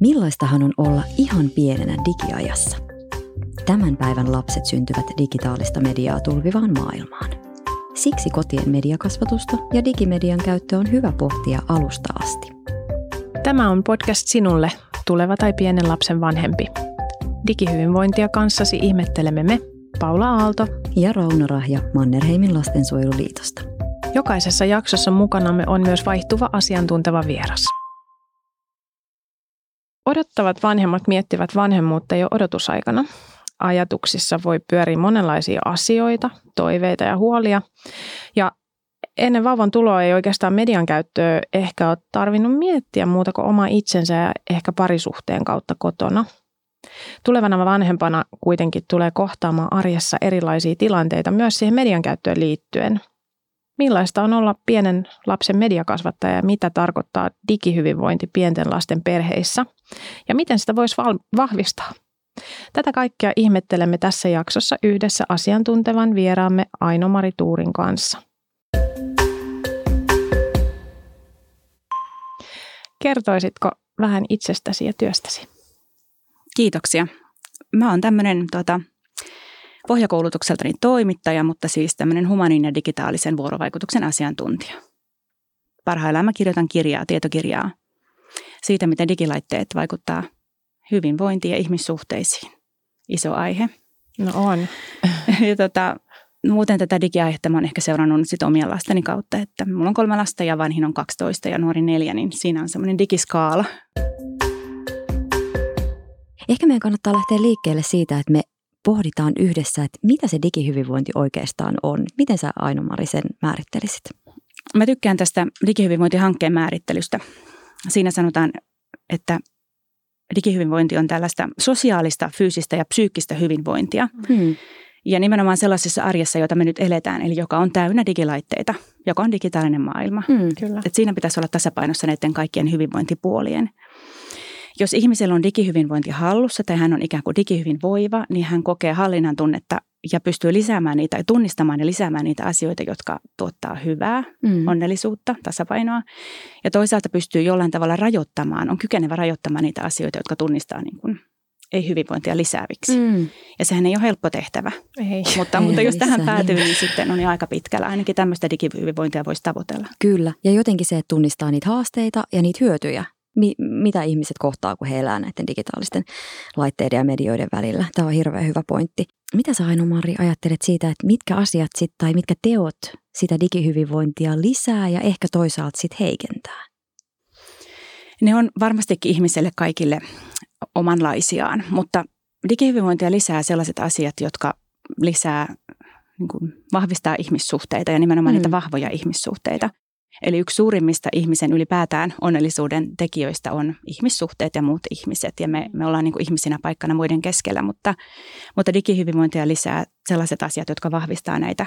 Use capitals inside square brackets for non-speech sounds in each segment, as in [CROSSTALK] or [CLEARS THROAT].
Millaistahan on olla ihan pienenä digiajassa? Tämän päivän lapset syntyvät digitaalista mediaa tulvivaan maailmaan. Siksi kotien mediakasvatusta ja digimedian käyttö on hyvä pohtia alusta asti. Tämä on podcast sinulle, tuleva tai pienen lapsen vanhempi. Digihyvinvointia kanssasi ihmettelemme me, Paula Aalto ja Rauno Rahja Mannerheimin lastensuojeluliitosta. Jokaisessa jaksossa mukanamme on myös vaihtuva asiantunteva vieras. Odottavat vanhemmat miettivät vanhemmuutta jo odotusaikana. Ajatuksissa voi pyöriä monenlaisia asioita, toiveita ja huolia. Ja ennen vauvan tuloa ei oikeastaan median käyttöä ehkä ole tarvinnut miettiä muuta kuin oma itsensä ja ehkä parisuhteen kautta kotona. Tulevana vanhempana kuitenkin tulee kohtaamaan arjessa erilaisia tilanteita myös siihen median käyttöön liittyen – Millaista on olla pienen lapsen mediakasvattaja ja mitä tarkoittaa digihyvinvointi pienten lasten perheissä ja miten sitä voisi vahvistaa? Tätä kaikkea ihmettelemme tässä jaksossa yhdessä asiantuntevan vieraamme Aino-Mari Tuurin kanssa. Kertoisitko vähän itsestäsi ja työstäsi? Kiitoksia. Mä oon tämmöinen tota, pohjakoulutukseltani toimittaja, mutta siis tämmöinen humanin ja digitaalisen vuorovaikutuksen asiantuntija. Parhaillaan mä kirjoitan kirjaa, tietokirjaa siitä, miten digilaitteet vaikuttaa hyvinvointiin ja ihmissuhteisiin. Iso aihe. No on. [LAUGHS] ja tota, muuten tätä digiaihetta mä oon ehkä seurannut sit omien lasteni kautta, että mulla on kolme lasta ja vanhin on 12 ja nuori neljä, niin siinä on semmoinen digiskaala. Ehkä meidän kannattaa lähteä liikkeelle siitä, että me pohditaan yhdessä, että mitä se digihyvinvointi oikeastaan on. Miten sä Aino-Mari sen määrittelisit? Mä tykkään tästä digihyvinvointihankkeen määrittelystä. Siinä sanotaan, että digihyvinvointi on tällaista sosiaalista, fyysistä ja psyykkistä hyvinvointia. Hmm. Ja nimenomaan sellaisessa arjessa, jota me nyt eletään, eli joka on täynnä digilaitteita, joka on digitaalinen maailma. Hmm, kyllä. Et siinä pitäisi olla tasapainossa näiden kaikkien hyvinvointipuolien. Jos ihmisellä on digihyvinvointi hallussa tai hän on ikään kuin digihyvinvoiva, niin hän kokee hallinnan tunnetta ja pystyy lisäämään niitä, tunnistamaan ja lisäämään niitä asioita, jotka tuottaa hyvää, mm. onnellisuutta, tasapainoa. Ja toisaalta pystyy jollain tavalla rajoittamaan, on kykenevä rajoittamaan niitä asioita, jotka tunnistaa niin kuin ei hyvinvointia lisääviksi. Mm. Ja sehän ei ole helppo tehtävä. Ei. Mutta, ei mutta jos tähän päätyy, niin sitten on jo aika pitkällä. Ainakin tämmöistä digihyvinvointia voisi tavoitella. Kyllä. Ja jotenkin se, että tunnistaa niitä haasteita ja niitä hyötyjä, mi, mitä ihmiset kohtaa, kun he elävät näiden digitaalisten laitteiden ja medioiden välillä. Tämä on hirveän hyvä pointti. Mitä sä Aino-Mari ajattelet siitä, että mitkä asiat sit, tai mitkä teot sitä digihyvinvointia lisää ja ehkä toisaalta sit heikentää? Ne on varmastikin ihmiselle kaikille omanlaisiaan, mutta digihyvinvointia lisää sellaiset asiat, jotka lisää, niin kuin vahvistaa ihmissuhteita ja nimenomaan mm. niitä vahvoja ihmissuhteita. Eli yksi suurimmista ihmisen ylipäätään onnellisuuden tekijöistä on ihmissuhteet ja muut ihmiset. Ja me, me ollaan niin kuin ihmisinä paikkana muiden keskellä, mutta, mutta digihyvinvointia lisää sellaiset asiat, jotka vahvistaa näitä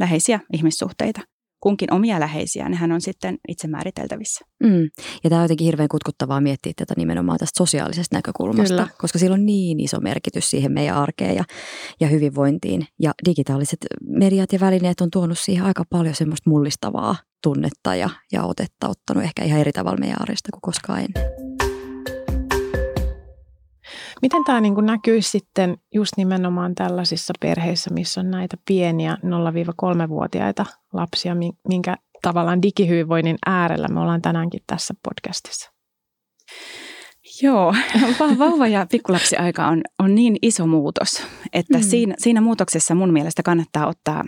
läheisiä ihmissuhteita kunkin omia läheisiä, nehän on sitten itse määriteltävissä. Mm. Ja tämä on jotenkin hirveän kutkuttavaa miettiä tätä nimenomaan tästä sosiaalisesta näkökulmasta, Kyllä. koska sillä on niin iso merkitys siihen meidän arkeen ja, ja hyvinvointiin. Ja digitaaliset mediat ja välineet on tuonut siihen aika paljon semmoista mullistavaa tunnetta ja, ja otetta, ottanut ehkä ihan eri tavalla meidän arjesta kuin koskaan ennen. Miten tämä niin näkyy sitten just nimenomaan tällaisissa perheissä, missä on näitä pieniä 0-3-vuotiaita lapsia, minkä tavallaan digihyvinvoinnin äärellä me ollaan tänäänkin tässä podcastissa? Joo, [LAUGHS] vauva- ja pikkulapsiaika on, on niin iso muutos, että mm. siinä, siinä muutoksessa mun mielestä kannattaa ottaa,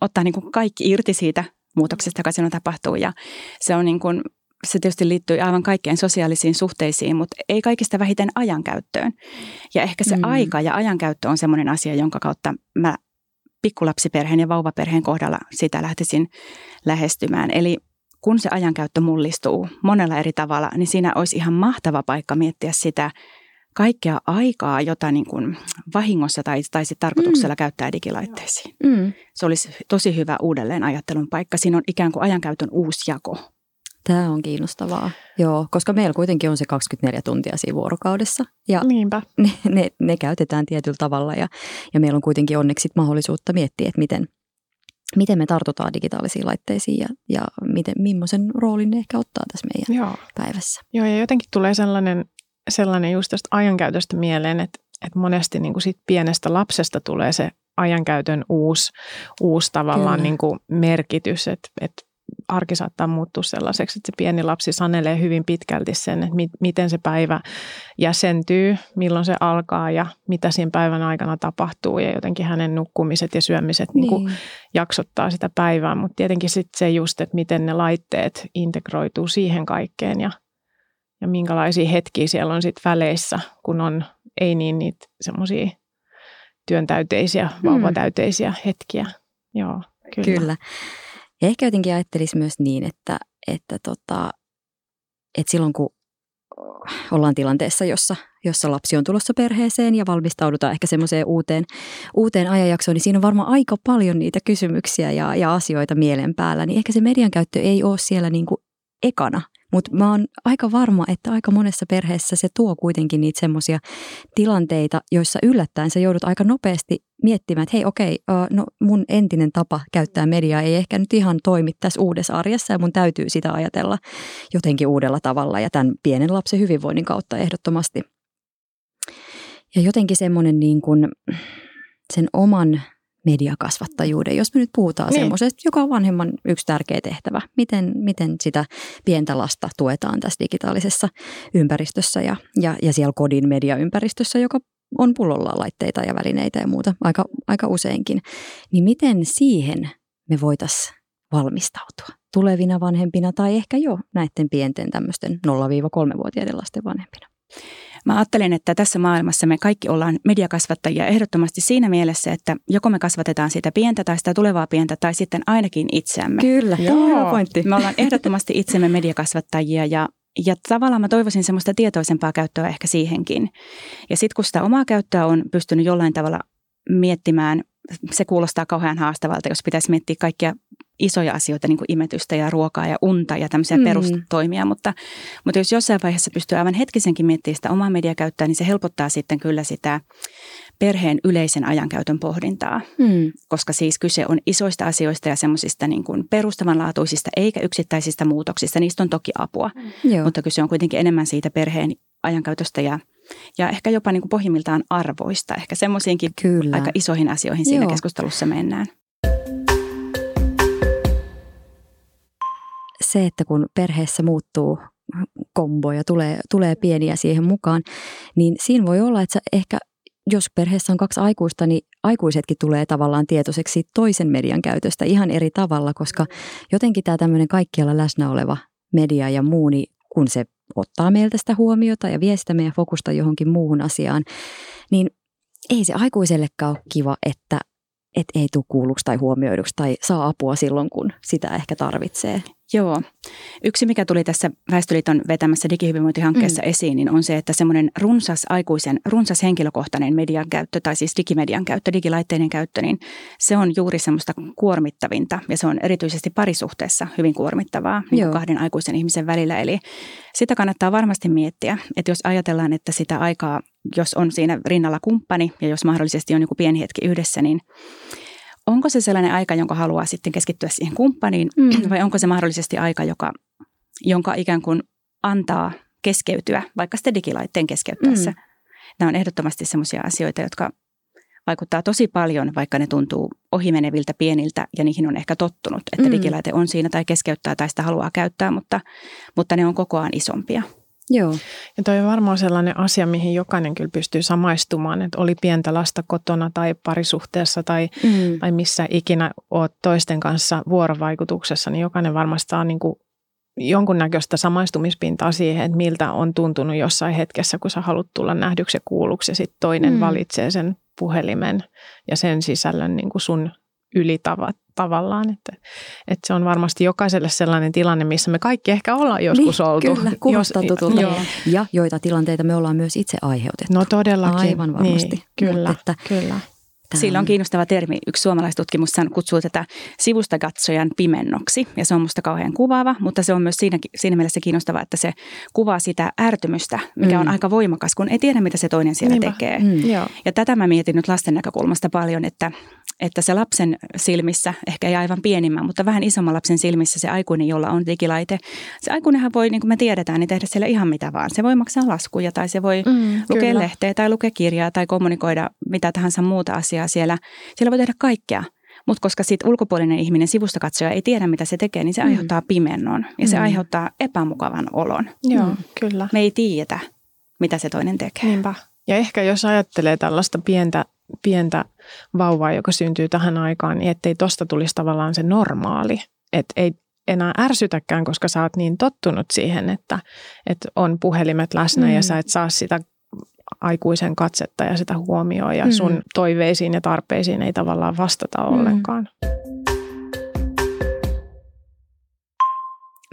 ottaa niin kuin kaikki irti siitä muutoksesta, joka siinä tapahtuu. Ja se on niin kuin se tietysti liittyy aivan kaikkeen sosiaalisiin suhteisiin, mutta ei kaikista vähiten ajankäyttöön. Ja ehkä se mm. aika ja ajankäyttö on sellainen asia, jonka kautta mä pikkulapsiperheen ja vauvaperheen kohdalla sitä lähtisin lähestymään. Eli kun se ajankäyttö mullistuu monella eri tavalla, niin siinä olisi ihan mahtava paikka miettiä sitä kaikkea aikaa, jota niin kuin vahingossa tai, tai sit tarkoituksella mm. käyttää digilaitteisiin. Mm. Se olisi tosi hyvä uudelleen ajattelun paikka. Siinä on ikään kuin ajankäytön uusi jako. Tämä on kiinnostavaa, joo, koska meillä kuitenkin on se 24 tuntia siinä vuorokaudessa. Ja Niinpä. Ne, ne, ne käytetään tietyllä tavalla ja, ja meillä on kuitenkin onneksi mahdollisuutta miettiä, että miten, miten me tartutaan digitaalisiin laitteisiin ja, ja miten, millaisen roolin ne ehkä ottaa tässä meidän joo. päivässä. Joo, ja jotenkin tulee sellainen sellainen just tästä ajankäytöstä mieleen, että, että monesti niin kuin sit pienestä lapsesta tulee se ajankäytön uusi, uusi tavallaan niin kuin merkitys, että, että arki saattaa muuttua sellaiseksi, että se pieni lapsi sanelee hyvin pitkälti sen, että mi- miten se päivä jäsentyy, milloin se alkaa ja mitä siinä päivän aikana tapahtuu ja jotenkin hänen nukkumiset ja syömiset niin. Niin jaksottaa sitä päivää, mutta tietenkin sitten se just, että miten ne laitteet integroituu siihen kaikkeen ja, ja minkälaisia hetkiä siellä on sitten väleissä, kun on ei niin niitä semmoisia työntäyteisiä, hmm. vauvatäyteisiä hetkiä. Joo, kyllä. kyllä. Ja ehkä jotenkin ajattelisi myös niin, että, että, tota, että silloin kun ollaan tilanteessa, jossa, jossa lapsi on tulossa perheeseen ja valmistaudutaan ehkä semmoiseen uuteen, uuteen ajanjaksoon, niin siinä on varmaan aika paljon niitä kysymyksiä ja, ja asioita mielen päällä. Niin ehkä se median käyttö ei ole siellä niin kuin ekana mutta mä oon aika varma, että aika monessa perheessä se tuo kuitenkin niitä semmoisia tilanteita, joissa yllättäen sä joudut aika nopeasti miettimään, että hei okei, no mun entinen tapa käyttää mediaa ei ehkä nyt ihan toimi tässä uudessa arjessa ja mun täytyy sitä ajatella jotenkin uudella tavalla ja tämän pienen lapsen hyvinvoinnin kautta ehdottomasti. Ja jotenkin semmoinen niin kuin sen oman mediakasvattajuuden, jos me nyt puhutaan niin. semmoisesta, joka on vanhemman yksi tärkeä tehtävä. Miten, miten sitä pientä lasta tuetaan tässä digitaalisessa ympäristössä ja, ja, ja siellä kodin mediaympäristössä, joka on pullolla laitteita ja välineitä ja muuta aika, aika useinkin. Niin miten siihen me voitaisiin valmistautua tulevina vanhempina tai ehkä jo näiden pienten tämmöisten 0-3-vuotiaiden lasten vanhempina? Mä ajattelen, että tässä maailmassa me kaikki ollaan mediakasvattajia ehdottomasti siinä mielessä, että joko me kasvatetaan sitä pientä tai sitä tulevaa pientä tai sitten ainakin itseämme. Kyllä, Joo. pointti. Me ollaan ehdottomasti itsemme mediakasvattajia ja ja tavallaan mä toivoisin semmoista tietoisempaa käyttöä ehkä siihenkin. Ja sitten kun sitä omaa käyttöä on pystynyt jollain tavalla miettimään, se kuulostaa kauhean haastavalta, jos pitäisi miettiä kaikkia isoja asioita, niin kuin imetystä ja ruokaa ja unta ja tämmöisiä mm. perustoimia, mutta, mutta jos jossain vaiheessa pystyy aivan hetkisenkin miettimään sitä omaa mediakäyttöä, niin se helpottaa sitten kyllä sitä perheen yleisen ajankäytön pohdintaa, mm. koska siis kyse on isoista asioista ja semmoisista niin kuin perustavanlaatuisista eikä yksittäisistä muutoksista. Niistä on toki apua, mm. mutta kyse on kuitenkin enemmän siitä perheen ajankäytöstä ja ja ehkä jopa niin kuin pohjimmiltaan arvoista. Ehkä semmoisiinkin aika isoihin asioihin siinä Joo. keskustelussa mennään. Se, että kun perheessä muuttuu kombo ja tulee, tulee pieniä siihen mukaan, niin siinä voi olla, että ehkä jos perheessä on kaksi aikuista, niin aikuisetkin tulee tavallaan tietoiseksi toisen median käytöstä ihan eri tavalla, koska jotenkin tämä tämmöinen kaikkialla läsnä oleva media ja muu, niin kun se ottaa meiltä sitä huomiota ja vie sitä meidän fokusta johonkin muuhun asiaan, niin ei se aikuisellekaan ole kiva, että et ei tule kuulluksi tai huomioiduksi tai saa apua silloin, kun sitä ehkä tarvitsee. Joo. Yksi, mikä tuli tässä Väestöliiton vetämässä digihyvinvointihankkeessa mm. esiin, niin on se, että semmoinen runsas aikuisen, runsas henkilökohtainen median käyttö, tai siis digimedian käyttö, digilaitteiden käyttö, niin se on juuri semmoista kuormittavinta, ja se on erityisesti parisuhteessa hyvin kuormittavaa niin kahden aikuisen ihmisen välillä. Eli sitä kannattaa varmasti miettiä, että jos ajatellaan, että sitä aikaa, jos on siinä rinnalla kumppani, ja jos mahdollisesti on joku pieni hetki yhdessä, niin onko se sellainen aika, jonka haluaa sitten keskittyä siihen kumppaniin, mm. [CLEARS THROAT] vai onko se mahdollisesti aika, joka, jonka ikään kuin antaa keskeytyä, vaikka sitten digilaitteen keskeyttäessä. Mm. Nämä on ehdottomasti sellaisia asioita, jotka vaikuttaa tosi paljon, vaikka ne tuntuu ohimeneviltä pieniltä ja niihin on ehkä tottunut, että mm. digilaite on siinä tai keskeyttää tai sitä haluaa käyttää, mutta, mutta ne on kokoaan isompia. Joo. Ja toi on varmaan sellainen asia, mihin jokainen kyllä pystyy samaistumaan, että oli pientä lasta kotona tai parisuhteessa tai, mm. tai missä ikinä oot toisten kanssa vuorovaikutuksessa, niin jokainen varmasti saa niin kuin jonkunnäköistä samaistumispintaa siihen, että miltä on tuntunut jossain hetkessä, kun sä haluat tulla nähdyksi ja kuulluksi ja sitten toinen mm. valitsee sen puhelimen ja sen sisällön niin kuin sun yli tavallaan. Että, että se on varmasti jokaiselle sellainen tilanne, missä me kaikki ehkä ollaan joskus niin, oltu. Kyllä, kuulostaa tutulta. Joo. Ja joita tilanteita me ollaan myös itse aiheutettu. No todellakin. Aivan varmasti. Niin, kyllä, että, kyllä. Sillä on kiinnostava termi. Yksi suomalaistutkimus kutsuu tätä sivustakatsojan pimennoksi. Ja se on musta kauhean kuvaava, mutta se on myös siinä, siinä mielessä kiinnostava, että se kuvaa sitä ärtymystä, mikä mm. on aika voimakas, kun ei tiedä, mitä se toinen siellä Niinpä. tekee. Mm. Ja tätä mä mietin nyt lasten näkökulmasta paljon, että että se lapsen silmissä, ehkä ei aivan pienimmän, mutta vähän isomman lapsen silmissä se aikuinen, jolla on digilaite, se aikuinenhan voi, niin kuin me tiedetään, niin tehdä siellä ihan mitä vaan. Se voi maksaa laskuja tai se voi mm, lukea kyllä. lehteä tai lukea kirjaa tai kommunikoida mitä tahansa muuta asiaa siellä. Siellä voi tehdä kaikkea. Mutta koska sitten ulkopuolinen ihminen, sivusta katsoja ei tiedä, mitä se tekee, niin se mm. aiheuttaa pimennon ja mm. se aiheuttaa epämukavan olon. Joo, mm. kyllä. Me ei tiedetä, mitä se toinen tekee. Niinpä. Ja ehkä jos ajattelee tällaista pientä, pientä vauvaa, joka syntyy tähän aikaan, niin ettei tosta tulisi tavallaan se normaali. Että ei enää ärsytäkään, koska sä oot niin tottunut siihen, että, että on puhelimet läsnä mm. ja sä et saa sitä aikuisen katsetta ja sitä huomioon ja mm. sun toiveisiin ja tarpeisiin ei tavallaan vastata mm. ollenkaan.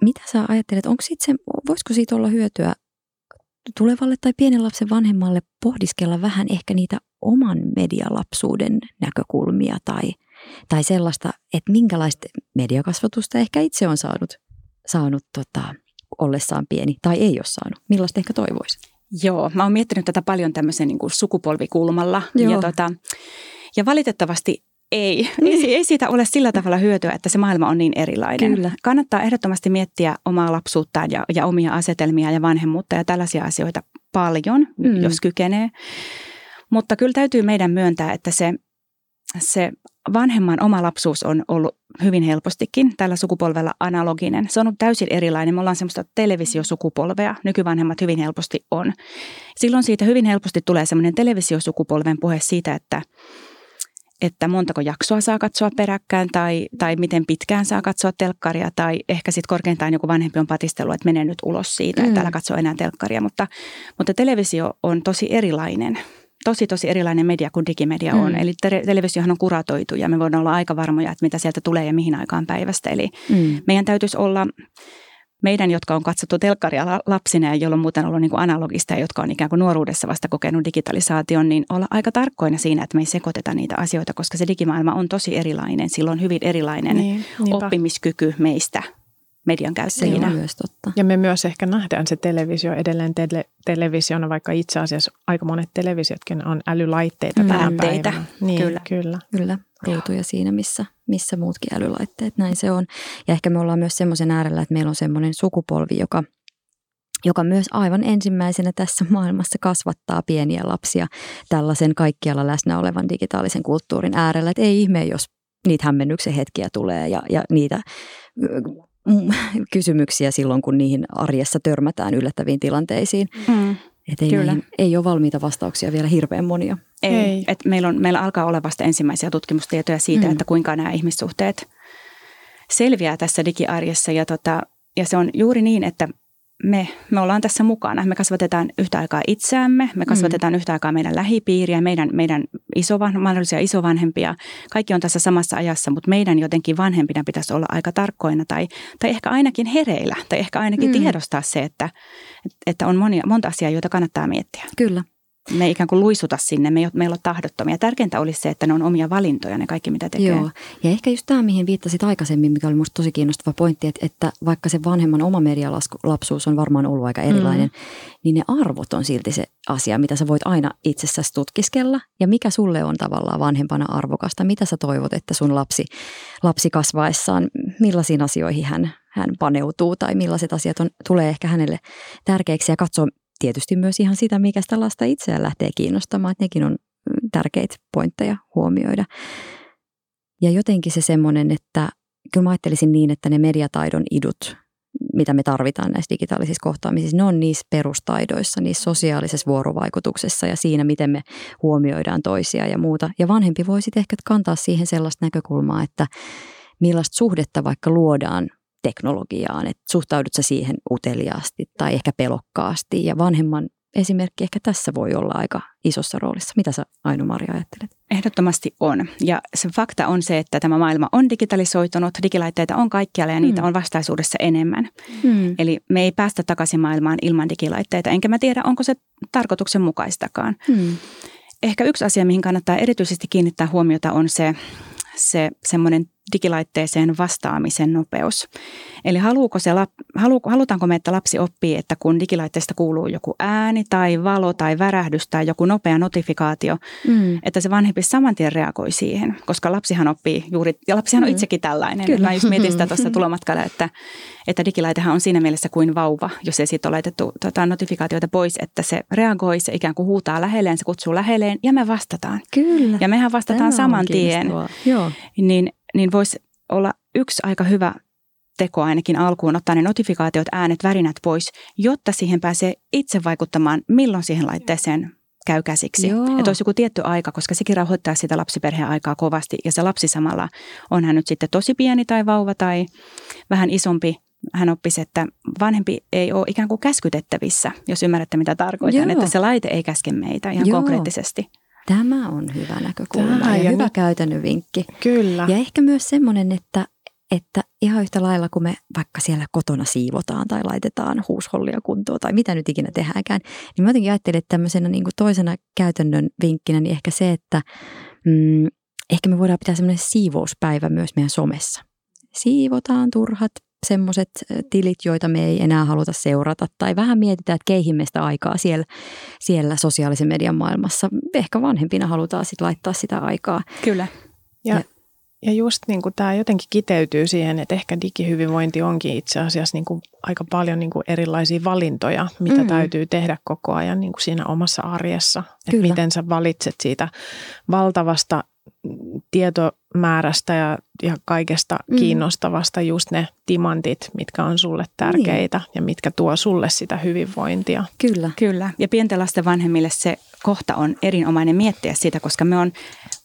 Mitä sä ajattelet, onko se, voisiko siitä olla hyötyä tulevalle tai pienen lapsen vanhemmalle pohdiskella vähän ehkä niitä oman medialapsuuden näkökulmia tai, tai sellaista, että minkälaista mediakasvatusta ehkä itse on saanut, saanut tota, ollessaan pieni tai ei ole saanut. Millaista ehkä toivoisi? Joo, mä oon miettinyt tätä paljon tämmöisen niin kuin sukupolvikulmalla. Joo. Ja, tota, ja valitettavasti ei. ei. Ei siitä ole sillä tavalla hyötyä, että se maailma on niin erilainen. Kyllä. Kannattaa ehdottomasti miettiä omaa lapsuuttaan ja, ja omia asetelmia ja vanhemmuutta ja tällaisia asioita paljon, mm. jos kykenee. Mutta kyllä täytyy meidän myöntää, että se, se vanhemman oma lapsuus on ollut hyvin helpostikin tällä sukupolvella analoginen. Se on ollut täysin erilainen. Me ollaan semmoista televisiosukupolvea. Nykyvanhemmat hyvin helposti on. Silloin siitä hyvin helposti tulee semmoinen televisiosukupolven puhe siitä, että että montako jaksoa saa katsoa peräkkään tai, tai miten pitkään saa katsoa telkkaria tai ehkä sitten korkeintaan joku vanhempi on patistellut, että menee nyt ulos siitä, mm. että älä katso enää telkkaria. Mutta, mutta televisio on tosi erilainen tosi tosi erilainen media kuin digimedia mm. on. Eli te- televisiohan on kuratoitu ja me voidaan olla aika varmoja, että mitä sieltä tulee ja mihin aikaan päivästä. Eli mm. meidän täytyisi olla meidän, jotka on katsottu telkkaria lapsina ja jolla on muuten ollut niin kuin analogista ja jotka on ikään kuin nuoruudessa vasta kokenut digitalisaation, niin olla aika tarkkoina siinä, että me ei sekoiteta niitä asioita, koska se digimaailma on tosi erilainen. Sillä on hyvin erilainen niin, oppimiskyky meistä median käyttäjinä. Se on myös totta. Ja me myös ehkä nähdään se televisio edelleen tele, televisiona, vaikka itse asiassa aika monet televisiotkin on älylaitteita mm. tänä päivänä. Niin, kyllä. kyllä. Kyllä, ruutuja siinä, missä, missä muutkin älylaitteet. Näin se on. Ja ehkä me ollaan myös semmoisen äärellä, että meillä on semmoinen sukupolvi, joka joka myös aivan ensimmäisenä tässä maailmassa kasvattaa pieniä lapsia tällaisen kaikkialla läsnä olevan digitaalisen kulttuurin äärellä. Että ei ihme, jos niitä hämmennyksen hetkiä tulee ja, ja niitä [LAUGHS] kysymyksiä silloin, kun niihin arjessa törmätään yllättäviin tilanteisiin. Mm. Että ei, Kyllä. ei ole valmiita vastauksia vielä hirveän monia. Ei. ei. Et meillä, on, meillä alkaa olla vasta ensimmäisiä tutkimustietoja siitä, mm. että kuinka nämä ihmissuhteet selviää tässä digiarjessa. Ja, tota, ja se on juuri niin, että me, me ollaan tässä mukana. Me kasvatetaan yhtä aikaa itseämme, me kasvatetaan mm. yhtä aikaa meidän lähipiiriä, meidän, meidän isovanh- mahdollisia isovanhempia. Kaikki on tässä samassa ajassa, mutta meidän jotenkin vanhempina pitäisi olla aika tarkkoina tai, tai ehkä ainakin hereillä tai ehkä ainakin mm. tiedostaa se, että, että on monia, monta asiaa, joita kannattaa miettiä. Kyllä me ei ikään kuin luisuta sinne, me ei, me ei ole tahdottomia. Tärkeintä olisi se, että ne on omia valintoja, ne kaikki mitä tekee. Joo, ja ehkä just tämä, mihin viittasit aikaisemmin, mikä oli minusta tosi kiinnostava pointti, että, että vaikka se vanhemman oma medialapsuus on varmaan ollut aika erilainen, mm. niin ne arvot on silti se asia, mitä sä voit aina itsessäsi tutkiskella. Ja mikä sulle on tavallaan vanhempana arvokasta, mitä sä toivot, että sun lapsi, lapsi kasvaessaan, millaisiin asioihin hän, hän paneutuu tai millaiset asiat on, tulee ehkä hänelle tärkeiksi ja katsoa tietysti myös ihan sitä, mikä sitä lasta itseään lähtee kiinnostamaan, että nekin on mm, tärkeitä pointteja huomioida. Ja jotenkin se semmoinen, että kyllä mä ajattelisin niin, että ne mediataidon idut, mitä me tarvitaan näissä digitaalisissa kohtaamisissa, ne on niissä perustaidoissa, niissä sosiaalisessa vuorovaikutuksessa ja siinä, miten me huomioidaan toisia ja muuta. Ja vanhempi voi sitten ehkä kantaa siihen sellaista näkökulmaa, että millaista suhdetta vaikka luodaan teknologiaan, että suhtaudut sä siihen uteliaasti tai ehkä pelokkaasti ja vanhemman esimerkki ehkä tässä voi olla aika isossa roolissa. Mitä sä Aino-Maria ajattelet? Ehdottomasti on. Ja se fakta on se, että tämä maailma on digitalisoitunut, digilaitteita on kaikkialla ja niitä mm. on vastaisuudessa enemmän. Mm. Eli me ei päästä takaisin maailmaan ilman digilaitteita, enkä mä tiedä, onko se tarkoituksenmukaistakaan. Mm. Ehkä yksi asia, mihin kannattaa erityisesti kiinnittää huomiota, on se, se semmoinen digilaitteeseen vastaamisen nopeus. Eli haluuko se, halu, halutaanko me, että lapsi oppii, että kun digilaitteesta kuuluu joku ääni tai valo tai värähdys tai joku nopea notifikaatio, mm. että se vanhempi saman tien reagoi siihen, koska lapsihan oppii juuri, ja lapsihan on mm. itsekin tällainen. Kyllä. Mä just mietin sitä [LAUGHS] tuossa tulomatkalla, että, että digilaitehan on siinä mielessä kuin vauva, jos ei siitä ole laitettu tota, notifikaatioita pois, että se reagoi, se ikään kuin huutaa lähelleen, se kutsuu lähelleen ja me vastataan. Kyllä. Ja mehän vastataan Tämä saman tien. Joo. Niin, niin voisi olla yksi aika hyvä teko ainakin alkuun, ottaa ne notifikaatiot, äänet, värinät pois, jotta siihen pääsee itse vaikuttamaan, milloin siihen laitteeseen käy käsiksi. Joo. Että olisi joku tietty aika, koska sekin rauhoittaa sitä lapsiperheen aikaa kovasti. Ja se lapsi samalla, on hän nyt sitten tosi pieni tai vauva tai vähän isompi, hän oppisi, että vanhempi ei ole ikään kuin käskytettävissä, jos ymmärrätte mitä tarkoitan. Joo. Että se laite ei käske meitä ihan Joo. konkreettisesti. Tämä on hyvä näkökulma Tämä, ja, ja hyvä nyt, käytännön vinkki. Kyllä. Ja ehkä myös semmoinen, että, että ihan yhtä lailla kun me vaikka siellä kotona siivotaan tai laitetaan huushollia kuntoon tai mitä nyt ikinä tehdäänkään, niin mä jotenkin ajattelin, että tämmöisenä niin kuin toisena käytännön vinkkinä niin ehkä se, että mm, ehkä me voidaan pitää semmoinen siivouspäivä myös meidän somessa. Siivotaan turhat semmoiset tilit, joita me ei enää haluta seurata tai vähän mietitään, että keihin meistä aikaa siellä, siellä sosiaalisen median maailmassa. Ehkä vanhempina halutaan sitten laittaa sitä aikaa. Kyllä. Ja, ja, ja just niin kuin tämä jotenkin kiteytyy siihen, että ehkä digihyvinvointi onkin itse asiassa niin kuin aika paljon niin kuin erilaisia valintoja, mitä mm-hmm. täytyy tehdä koko ajan niin kuin siinä omassa arjessa. Että miten sä valitset siitä valtavasta tietomäärästä ja, ja kaikesta mm. kiinnostavasta just ne timantit, mitkä on sulle tärkeitä niin. ja mitkä tuo sulle sitä hyvinvointia. Kyllä. Kyllä. Ja pienten lasten vanhemmille se kohta on erinomainen miettiä sitä, koska me on,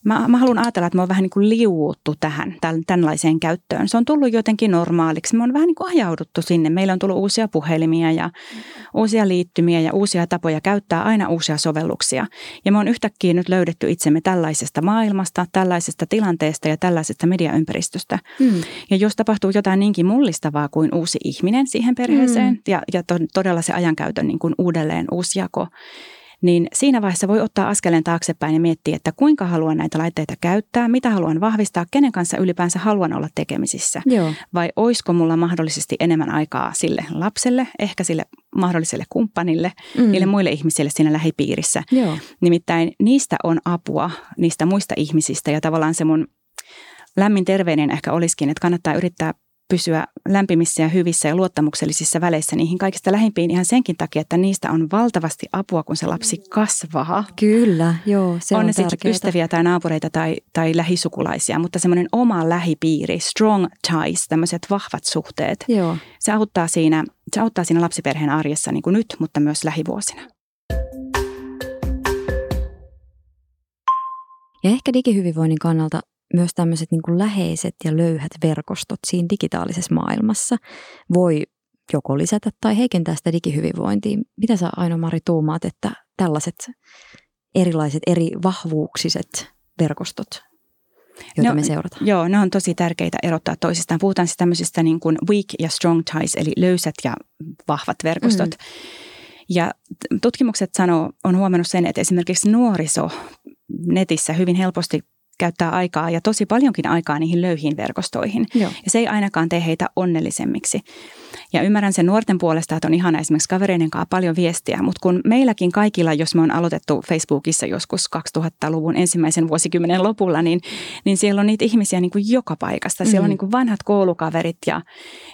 mä, mä haluan ajatella, että me on vähän niin kuin liuuttu tähän, tällaiseen käyttöön. Se on tullut jotenkin normaaliksi. Me on vähän niin kuin ajauduttu sinne. Meillä on tullut uusia puhelimia ja uusia liittymiä ja uusia tapoja käyttää aina uusia sovelluksia. Ja me on yhtäkkiä nyt löydetty itsemme tällaisesta maailmasta, tällaisesta tilanteesta ja tällaisesta mediaympäristöstä. Mm. Ja jos tapahtuu jotain niinkin mullistavaa kuin uusi ihminen siihen perheeseen mm. ja, ja to, todella se ajankäytön niin kuin uudelleen uusjako, niin siinä vaiheessa voi ottaa askeleen taaksepäin ja miettiä, että kuinka haluan näitä laitteita käyttää, mitä haluan vahvistaa, kenen kanssa ylipäänsä haluan olla tekemisissä. Joo. Vai olisiko mulla mahdollisesti enemmän aikaa sille lapselle, ehkä sille mahdolliselle kumppanille, mm. niille muille ihmisille siinä lähipiirissä. Joo. Nimittäin niistä on apua, niistä muista ihmisistä ja tavallaan se mun lämmin terveinen ehkä olisikin, että kannattaa yrittää pysyä lämpimissä ja hyvissä ja luottamuksellisissa väleissä niihin kaikista lähimpiin ihan senkin takia, että niistä on valtavasti apua, kun se lapsi kasvaa. Kyllä, joo, se on, on sitten ystäviä tai naapureita tai, tai lähisukulaisia, mutta semmoinen oma lähipiiri, strong ties, tämmöiset vahvat suhteet, joo. se auttaa siinä, se auttaa siinä lapsiperheen arjessa niin kuin nyt, mutta myös lähivuosina. Ja ehkä digihyvinvoinnin kannalta myös tämmöiset niin kuin läheiset ja löyhät verkostot siinä digitaalisessa maailmassa voi joko lisätä tai heikentää sitä digihyvinvointia. Mitä sä Aino-Mari tuumaat, että tällaiset erilaiset eri vahvuuksiset verkostot, joita no, me seurataan? Joo, ne on tosi tärkeitä erottaa toisistaan. Puhutaan siis tämmöisistä niin kuin weak ja strong ties, eli löysät ja vahvat verkostot. Mm. Ja tutkimukset sanoo, on huomannut sen, että esimerkiksi nuoriso netissä hyvin helposti käyttää aikaa ja tosi paljonkin aikaa niihin löyhiin verkostoihin. Joo. Ja se ei ainakaan tee heitä onnellisemmiksi. Ja ymmärrän sen nuorten puolesta, että on ihana esimerkiksi kavereiden kanssa paljon viestiä, mutta kun meilläkin kaikilla, jos me on aloitettu Facebookissa joskus 2000-luvun ensimmäisen vuosikymmenen lopulla, niin, niin siellä on niitä ihmisiä niin kuin joka paikasta. Siellä mm. on niin kuin vanhat koulukaverit ja,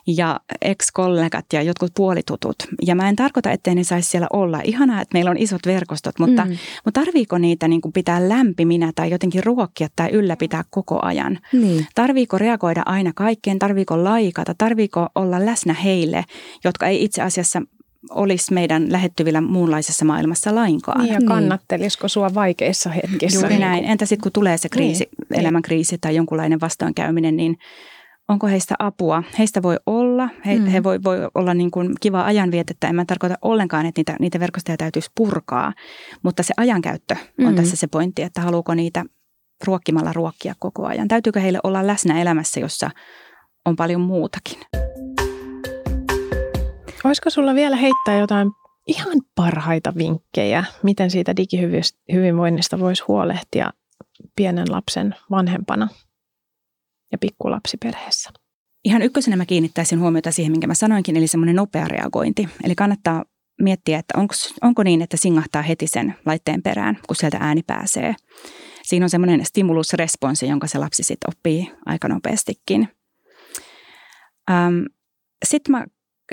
ja ex-kollegat ja jotkut puolitutut. Ja mä en tarkoita, ettei ne saisi siellä olla. Ihanaa, että meillä on isot verkostot, mutta, mm. mutta tarviiko niitä niin kuin pitää lämpiminä tai jotenkin ruokkia tai ylläpitää koko ajan? Niin. Tarviiko reagoida aina kaikkeen? Tarviiko laikata? Tarviiko olla läsnä heille, jotka ei itse asiassa olisi meidän lähettyvillä muunlaisessa maailmassa lainkaan. Niin ja kannattelisiko sua vaikeissa hetkissä? Juuri niin näin. Entä sitten kun tulee se kriisi, niin. elämänkriisi tai jonkunlainen vastoinkäyminen, niin onko heistä apua? Heistä voi olla, he, mm. he voi, voi olla niin kuin kiva ajanvietettä. En mä tarkoita ollenkaan, että niitä, niitä verkostoja täytyisi purkaa, mutta se ajankäyttö on mm. tässä se pointti, että haluuko niitä ruokkimalla ruokkia koko ajan. Täytyykö heille olla läsnä elämässä, jossa on paljon muutakin? Olisiko sulla vielä heittää jotain ihan parhaita vinkkejä, miten siitä digihyvinvoinnista voisi huolehtia pienen lapsen vanhempana? ja pikkulapsiperheessä. Ihan ykkösenä mä kiinnittäisin huomiota siihen, minkä mä sanoinkin, eli semmoinen nopea reagointi. Eli kannattaa miettiä, että onko, onko niin, että singahtaa heti sen laitteen perään, kun sieltä ääni pääsee. Siinä on semmoinen stimulusresponsi, jonka se lapsi sitten oppii aika nopeastikin. Ähm, sitten mä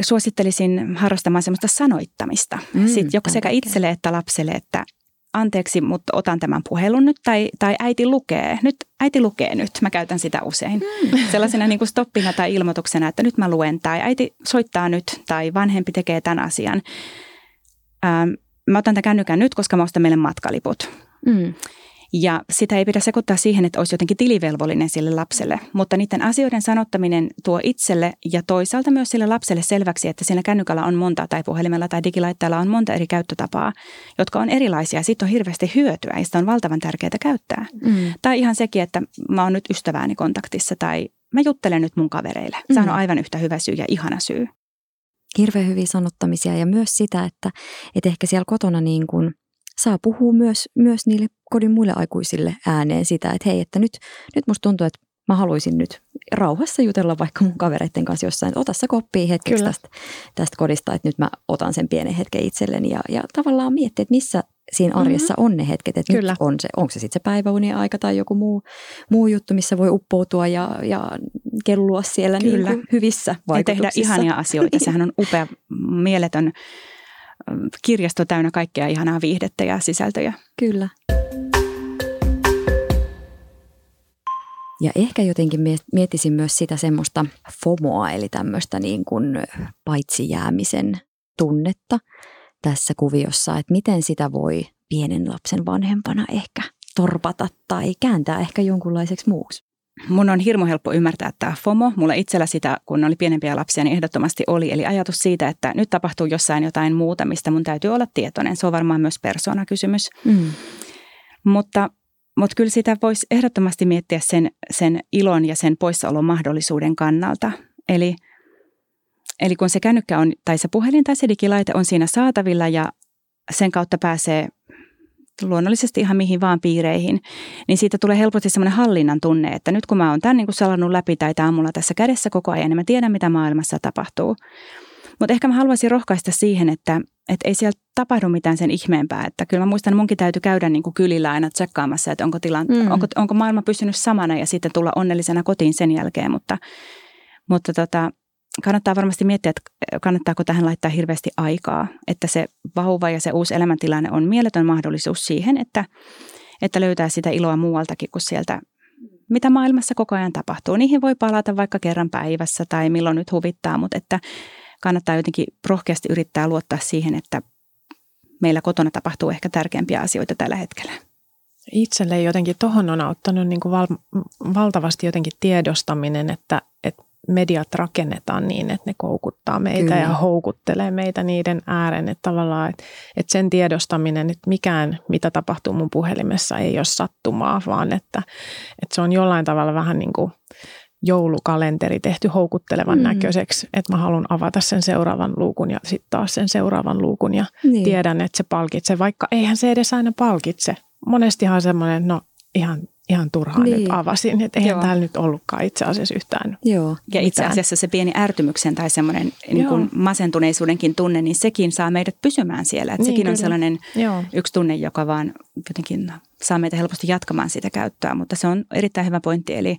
suosittelisin harrastamaan semmoista sanoittamista. Mm, sitten joko sekä itselle että lapselle, että anteeksi, mutta otan tämän puhelun nyt, tai, tai äiti lukee. Nyt äiti lukee nyt, mä käytän sitä usein. Mm. Sellaisena niin kuin stoppina tai ilmoituksena, että nyt mä luen, tai äiti soittaa nyt, tai vanhempi tekee tämän asian. Ähm, mä otan tämän kännykän nyt, koska mä ostan meille matkaliput. Mm. Ja sitä ei pidä sekoittaa siihen, että olisi jotenkin tilivelvollinen sille lapselle, mutta niiden asioiden sanottaminen tuo itselle ja toisaalta myös sille lapselle selväksi, että siinä kännykällä on monta tai puhelimella tai digilaitteella on monta eri käyttötapaa, jotka on erilaisia. Siitä on hirveästi hyötyä ja sitä on valtavan tärkeää käyttää. Mm. Tai ihan sekin, että mä oon nyt ystävääni kontaktissa tai mä juttelen nyt mun kavereille. Se mm. on aivan yhtä hyvä syy ja ihana syy. Hirveän hyviä sanottamisia ja myös sitä, että, että ehkä siellä kotona niin kuin – saa puhua myös, myös niille kodin muille aikuisille ääneen sitä, että hei, että nyt, nyt musta tuntuu, että mä haluaisin nyt rauhassa jutella vaikka mun kavereiden kanssa jossain, että ota sä koppia hetkeksi tästä, tästä kodista, että nyt mä otan sen pienen hetken itselleni ja, ja tavallaan miettiä, että missä siinä mhm. arjessa mm-hmm. on ne hetket, että Kyllä. nyt on se, onko se sitten se päiväunien aika tai joku muu, muu juttu, missä voi uppoutua ja, ja kellua siellä Niin kuin hyvissä vaikutuksissa. Ja tehdä ihania asioita, sehän on upea, mieletön kirjasto täynnä kaikkea ihanaa viihdettä ja sisältöjä. Kyllä. Ja ehkä jotenkin miettisin myös sitä semmoista FOMOa, eli tämmöistä niin kuin paitsi jäämisen tunnetta tässä kuviossa, että miten sitä voi pienen lapsen vanhempana ehkä torpata tai kääntää ehkä jonkunlaiseksi muuksi. Mun on hirmu helppo ymmärtää tämä FOMO. Mulla itsellä sitä, kun oli pienempiä lapsia, niin ehdottomasti oli. Eli ajatus siitä, että nyt tapahtuu jossain jotain muuta, mistä mun täytyy olla tietoinen. Se on varmaan myös persoonakysymys. Mm. Mutta, mutta kyllä sitä voisi ehdottomasti miettiä sen, sen ilon ja sen poissaolon mahdollisuuden kannalta. Eli, eli kun se kännykkä on, tai se puhelin tai se digilaite on siinä saatavilla ja sen kautta pääsee luonnollisesti ihan mihin vaan piireihin, niin siitä tulee helposti semmoinen hallinnan tunne, että nyt kun mä oon tämän niin kuin salannut läpi tai tämä on mulla tässä kädessä koko ajan, niin mä tiedän, mitä maailmassa tapahtuu. Mutta ehkä mä haluaisin rohkaista siihen, että, että ei siellä tapahdu mitään sen ihmeempää. Että kyllä mä muistan, että munkin täytyy käydä niin kuin kylillä aina tsekkaamassa, että onko, tilan, mm. onko, onko maailma pysynyt samana ja sitten tulla onnellisena kotiin sen jälkeen. Mutta, mutta tota, kannattaa varmasti miettiä, että kannattaako tähän laittaa hirveästi aikaa, että se vauva ja se uusi elämäntilanne on mieletön mahdollisuus siihen, että, että löytää sitä iloa muualtakin kuin sieltä, mitä maailmassa koko ajan tapahtuu. Niihin voi palata vaikka kerran päivässä tai milloin nyt huvittaa, mutta että kannattaa jotenkin rohkeasti yrittää luottaa siihen, että meillä kotona tapahtuu ehkä tärkeämpiä asioita tällä hetkellä. Itselle jotenkin tuohon on auttanut niin kuin val, valtavasti jotenkin tiedostaminen, että, että mediat rakennetaan niin, että ne koukuttaa meitä Kyllä. ja houkuttelee meitä niiden ääreen. Että tavallaan, että, että sen tiedostaminen, että mikään, mitä tapahtuu mun puhelimessa, ei ole sattumaa, vaan että, että se on jollain tavalla vähän niin kuin joulukalenteri tehty houkuttelevan mm. näköiseksi, että mä haluan avata sen seuraavan luukun ja sitten taas sen seuraavan luukun ja niin. tiedän, että se palkitsee, vaikka eihän se edes aina palkitse. Monestihan semmoinen, no ihan ihan turhaan niin. nyt avasin, että eihän Joo. täällä nyt ollutkaan itse asiassa yhtään Joo. Ja itse asiassa se pieni ärtymyksen tai semmoinen niin kuin masentuneisuudenkin tunne, niin sekin saa meidät pysymään siellä. Että niin, sekin kyllä. on sellainen Joo. yksi tunne, joka vaan jotenkin saa meitä helposti jatkamaan sitä käyttöä, mutta se on erittäin hyvä pointti, eli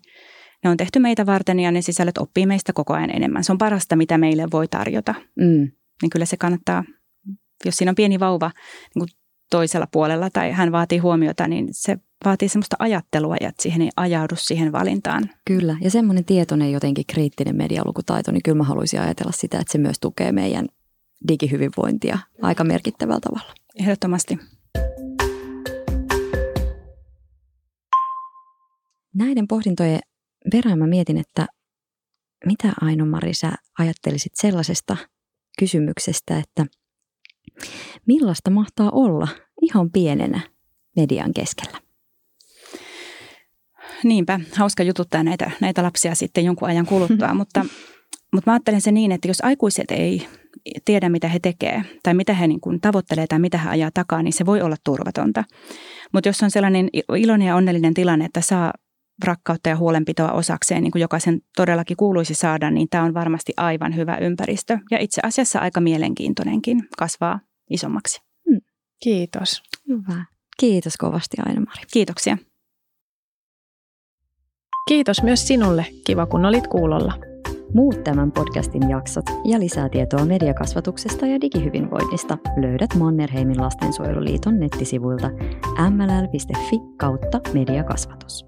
ne on tehty meitä varten ja ne sisällöt oppii meistä koko ajan enemmän. Se on parasta, mitä meille voi tarjota. Mm. Niin kyllä se kannattaa, jos siinä on pieni vauva niin kuin toisella puolella tai hän vaatii huomiota, niin se vaatii semmoista ajattelua ja että siihen ei ajaudu siihen valintaan. Kyllä, ja semmoinen tietoinen jotenkin kriittinen medialukutaito, niin kyllä mä haluaisin ajatella sitä, että se myös tukee meidän digihyvinvointia aika merkittävällä tavalla. Ehdottomasti. Näiden pohdintojen verran mä mietin, että mitä Aino-Mari sä ajattelisit sellaisesta kysymyksestä, että millaista mahtaa olla ihan pienenä median keskellä? niinpä, hauska jututtaa näitä, näitä lapsia sitten jonkun ajan kuluttua, [LAUGHS] mutta, mutta mä ajattelen se niin, että jos aikuiset ei tiedä, mitä he tekee tai mitä he niin kuin tavoittelee tai mitä he ajaa takaa, niin se voi olla turvatonta. Mutta jos on sellainen iloinen ja onnellinen tilanne, että saa rakkautta ja huolenpitoa osakseen, niin kuin jokaisen todellakin kuuluisi saada, niin tämä on varmasti aivan hyvä ympäristö. Ja itse asiassa aika mielenkiintoinenkin kasvaa isommaksi. Hmm. Kiitos. Hyvä. Kiitos kovasti Aina-Mari. Kiitoksia. Kiitos myös sinulle. Kiva kun olit kuulolla. Muut tämän podcastin jaksot ja lisää tietoa mediakasvatuksesta ja digihyvinvoinnista löydät Mannerheimin lastensuojeluliiton nettisivuilta mll.fi kautta mediakasvatus.